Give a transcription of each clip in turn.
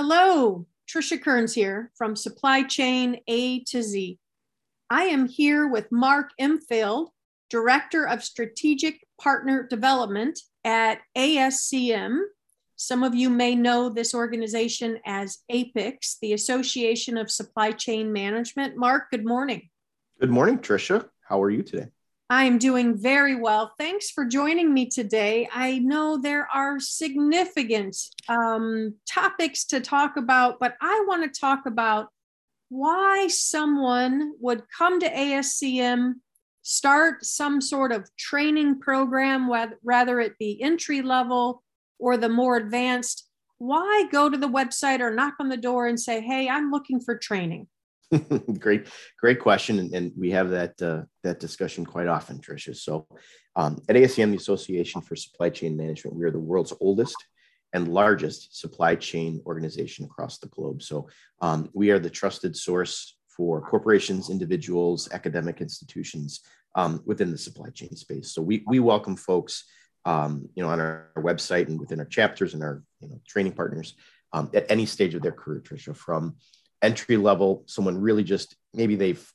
Hello, Trisha Kearns here from Supply Chain A to Z. I am here with Mark Imfeld, Director of Strategic Partner Development at ASCM. Some of you may know this organization as APICS, the Association of Supply Chain Management. Mark, good morning. Good morning, Trisha. How are you today? I'm doing very well. Thanks for joining me today. I know there are significant um, topics to talk about, but I want to talk about why someone would come to ASCM, start some sort of training program, whether it be entry level or the more advanced. Why go to the website or knock on the door and say, Hey, I'm looking for training? great, great question, and, and we have that uh, that discussion quite often, Tricia. So, um, at ASCM, the Association for Supply Chain Management, we are the world's oldest and largest supply chain organization across the globe. So, um, we are the trusted source for corporations, individuals, academic institutions um, within the supply chain space. So, we we welcome folks, um, you know, on our, our, website and within our chapters and our you know training partners um, at any stage of their career, Tricia, from entry level, someone really just maybe they've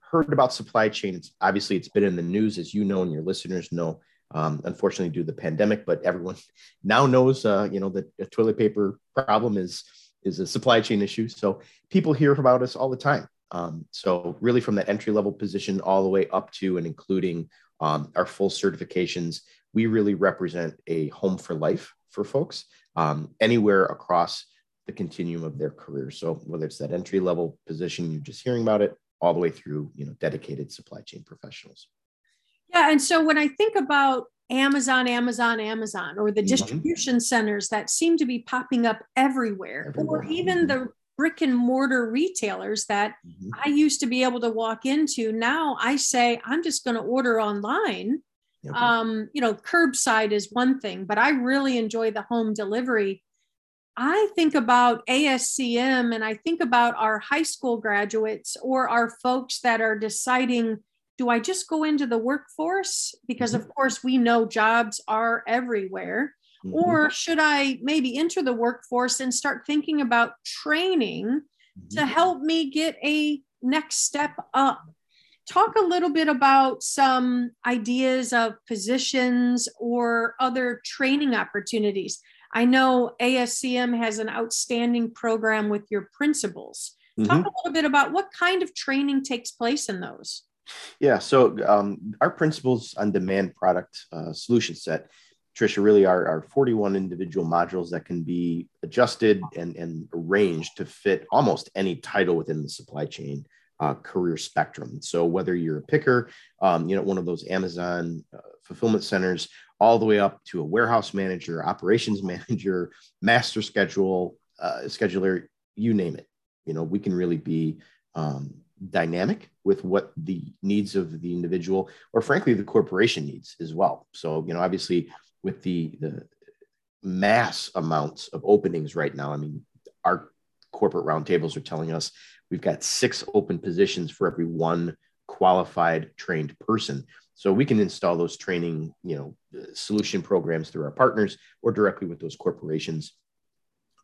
heard about supply chain. It's obviously it's been in the news, as you know, and your listeners know. Um, unfortunately, due to the pandemic, but everyone now knows, uh, you know, that a toilet paper problem is is a supply chain issue. So people hear about us all the time. Um, so really, from that entry level position all the way up to and including um, our full certifications, we really represent a home for life for folks um, anywhere across the continuum of their career. So whether it's that entry level position, you're just hearing about it, all the way through, you know, dedicated supply chain professionals. Yeah, and so when I think about Amazon, Amazon, Amazon, or the mm-hmm. distribution centers that seem to be popping up everywhere, everywhere. or even mm-hmm. the brick and mortar retailers that mm-hmm. I used to be able to walk into. Now I say, I'm just going to order online. Um, you know, curbside is one thing, but I really enjoy the home delivery. I think about ASCM and I think about our high school graduates or our folks that are deciding do I just go into the workforce? Because, mm-hmm. of course, we know jobs are everywhere. Mm-hmm. Or should I maybe enter the workforce and start thinking about training mm-hmm. to help me get a next step up? Talk a little bit about some ideas of positions or other training opportunities. I know ASCM has an outstanding program with your principles. Mm-hmm. Talk a little bit about what kind of training takes place in those. Yeah, so um, our principles on demand product uh, solution set, Trisha, really are, are 41 individual modules that can be adjusted and, and arranged to fit almost any title within the supply chain uh, career spectrum. So whether you're a picker, um, you know, one of those Amazon uh, fulfillment centers, all the way up to a warehouse manager, operations manager, master schedule, uh, scheduler, you name it. You know, we can really be um, dynamic with what the needs of the individual or frankly the corporation needs as well. So, you know, obviously with the, the mass amounts of openings right now, I mean, our corporate roundtables are telling us we've got six open positions for every one qualified trained person so we can install those training, you know, solution programs through our partners or directly with those corporations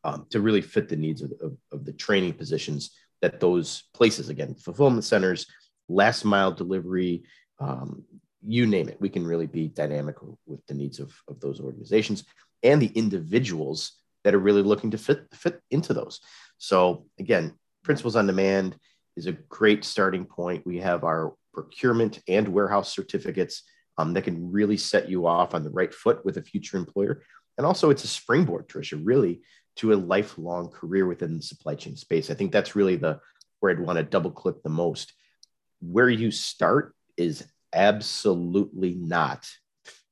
um, to really fit the needs of, of, of, the training positions that those places, again, fulfillment centers, last mile delivery, um, you name it. We can really be dynamic with the needs of, of those organizations and the individuals that are really looking to fit fit into those. So again, Principles on demand is a great starting point. We have our procurement and warehouse certificates um, that can really set you off on the right foot with a future employer. And also, it's a springboard, Tricia, really to a lifelong career within the supply chain space. I think that's really the where I'd want to double click the most. Where you start is absolutely not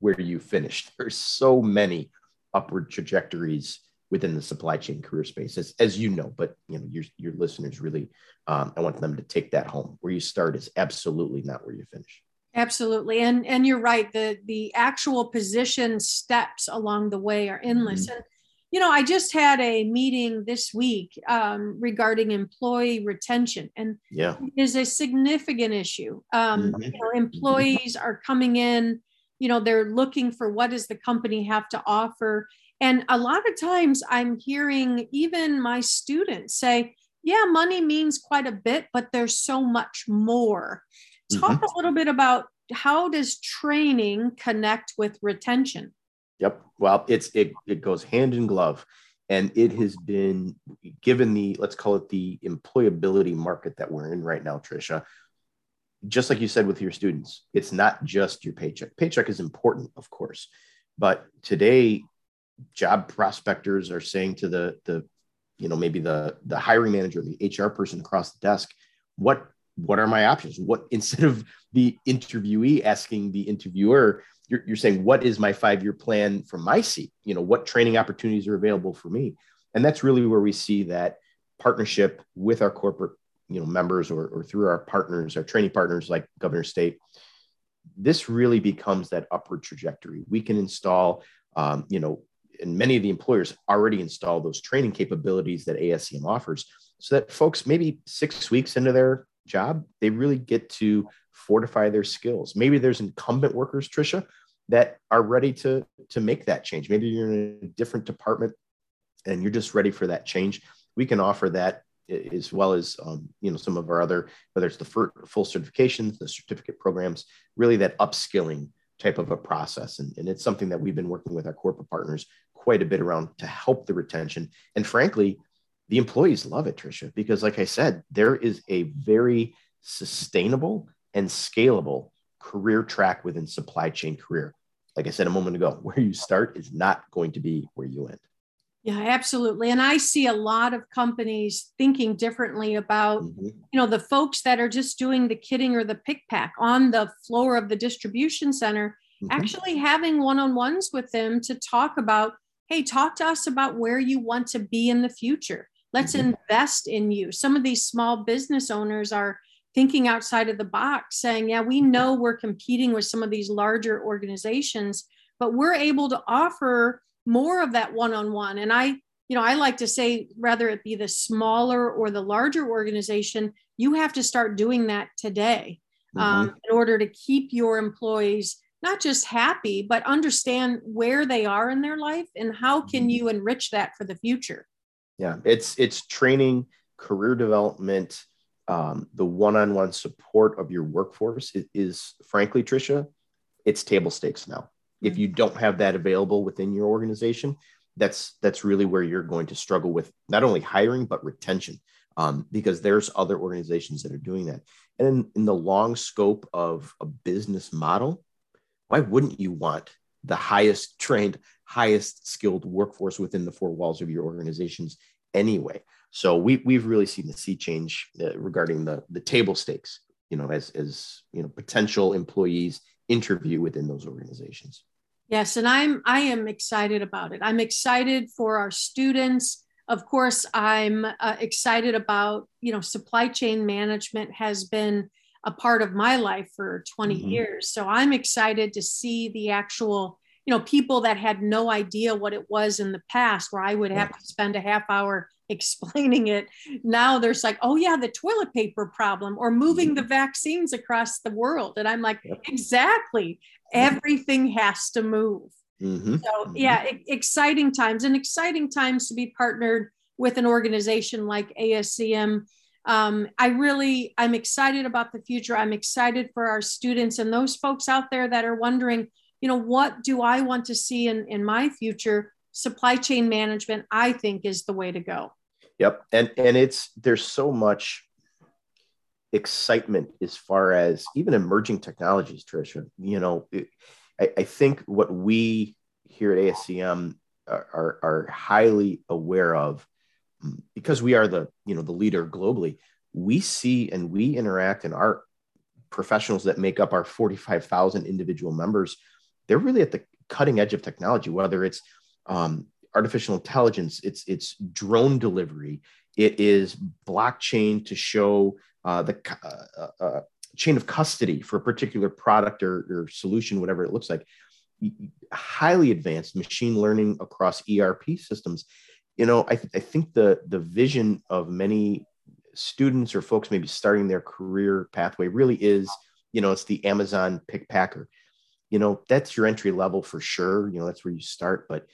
where you finish. There's so many upward trajectories within the supply chain career space, as, as you know, but you know, your, your listeners really, um, I want them to take that home. Where you start is absolutely not where you finish. Absolutely. And, and you're right. The, the actual position steps along the way are endless. Mm-hmm. And, you know, I just had a meeting this week um, regarding employee retention, and yeah, is a significant issue. Um, mm-hmm. You know, employees are coming in you know they're looking for what does the company have to offer and a lot of times i'm hearing even my students say yeah money means quite a bit but there's so much more talk mm-hmm. a little bit about how does training connect with retention yep well it's it, it goes hand in glove and it has been given the let's call it the employability market that we're in right now trisha just like you said with your students, it's not just your paycheck. Paycheck is important, of course, but today, job prospectors are saying to the the you know maybe the the hiring manager, the HR person across the desk, what what are my options? What instead of the interviewee asking the interviewer, you're, you're saying what is my five year plan from my seat? You know what training opportunities are available for me, and that's really where we see that partnership with our corporate you know members or, or through our partners our training partners like Governors State this really becomes that upward trajectory we can install um, you know and many of the employers already install those training capabilities that ascm offers so that folks maybe six weeks into their job they really get to fortify their skills. Maybe there's incumbent workers trisha that are ready to to make that change. Maybe you're in a different department and you're just ready for that change. We can offer that as well as um, you know some of our other whether it's the full certifications the certificate programs really that upskilling type of a process. And, and it's something that we've been working with our corporate partners quite a bit around to help the retention and frankly the employees love it trisha because like i said there is a very sustainable and scalable career track within supply chain career like i said a moment ago where you start is not going to be where you end yeah, absolutely. And I see a lot of companies thinking differently about, mm-hmm. you know, the folks that are just doing the kitting or the pick pack on the floor of the distribution center, mm-hmm. actually having one-on-ones with them to talk about, hey, talk to us about where you want to be in the future. Let's mm-hmm. invest in you. Some of these small business owners are thinking outside of the box, saying, yeah, we know we're competing with some of these larger organizations, but we're able to offer more of that one-on-one and i you know i like to say rather it be the smaller or the larger organization you have to start doing that today mm-hmm. um, in order to keep your employees not just happy but understand where they are in their life and how can mm-hmm. you enrich that for the future yeah it's it's training career development um, the one-on-one support of your workforce is, is frankly trisha it's table stakes now if mm-hmm. you don't have that available within your organization that's that's really where you're going to struggle with not only hiring but retention um, because there's other organizations that are doing that and in, in the long scope of a business model why wouldn't you want the highest trained highest skilled workforce within the four walls of your organizations anyway so we, we've really seen the sea change uh, regarding the, the table stakes you know as, as you know potential employees interview within those organizations. Yes, and I'm I am excited about it. I'm excited for our students. Of course, I'm uh, excited about you know supply chain management has been a part of my life for 20 mm-hmm. years. So I'm excited to see the actual you know people that had no idea what it was in the past, where I would have to spend a half hour explaining it. Now there's like, oh yeah, the toilet paper problem or moving the mm-hmm. vaccines across the world. And I'm like, yep. exactly. Mm-hmm. Everything has to move. Mm-hmm. So mm-hmm. yeah, exciting times and exciting times to be partnered with an organization like ASCM. Um, I really, I'm excited about the future. I'm excited for our students and those folks out there that are wondering, you know, what do I want to see in, in my future? Supply chain management, I think, is the way to go. Yep. And and it's there's so much excitement as far as even emerging technologies, Trisha. You know, it, I, I, think what we here at ASCM are, are, are highly aware of because we are the you know the leader globally. We see and we interact and our professionals that make up our 45,000 individual members. They're really at the cutting edge of technology, whether it's um, artificial intelligence, it's it's drone delivery, it is blockchain to show uh, the uh, uh, uh, chain of custody for a particular product or, or solution, whatever it looks like. Highly advanced machine learning across ERP systems. You know, I, th- I think the the vision of many students or folks maybe starting their career pathway really is, you know, it's the Amazon pick packer you know, that's your entry level for sure. You know, that's where you start. But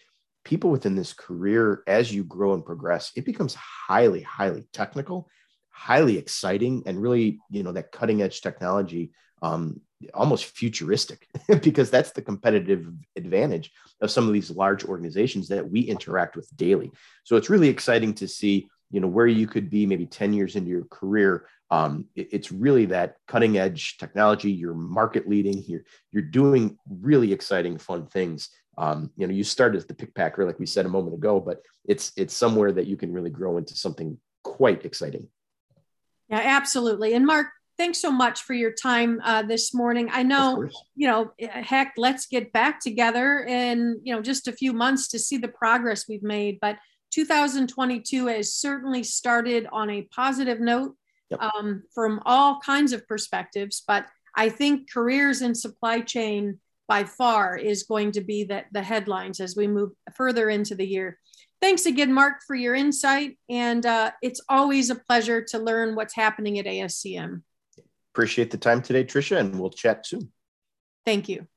people within this career, as you grow and progress, it becomes highly, highly technical, highly exciting, and really, you know, that cutting edge technology, um, almost futuristic, because that's the competitive advantage of some of these large organizations that we interact with daily. So it's really exciting to see, you know, where you could be maybe 10 years into your career um, it, it's really that cutting edge technology. You're market leading. You're you're doing really exciting, fun things. Um, you know, you start as the pick packer, like we said a moment ago, but it's it's somewhere that you can really grow into something quite exciting. Yeah, absolutely. And Mark, thanks so much for your time uh, this morning. I know, you know, heck, let's get back together in you know just a few months to see the progress we've made. But 2022 has certainly started on a positive note yep. um, from all kinds of perspectives. But I think careers in supply chain by far is going to be the, the headlines as we move further into the year. Thanks again, Mark, for your insight. And uh, it's always a pleasure to learn what's happening at ASCM. Appreciate the time today, Tricia, and we'll chat soon. Thank you.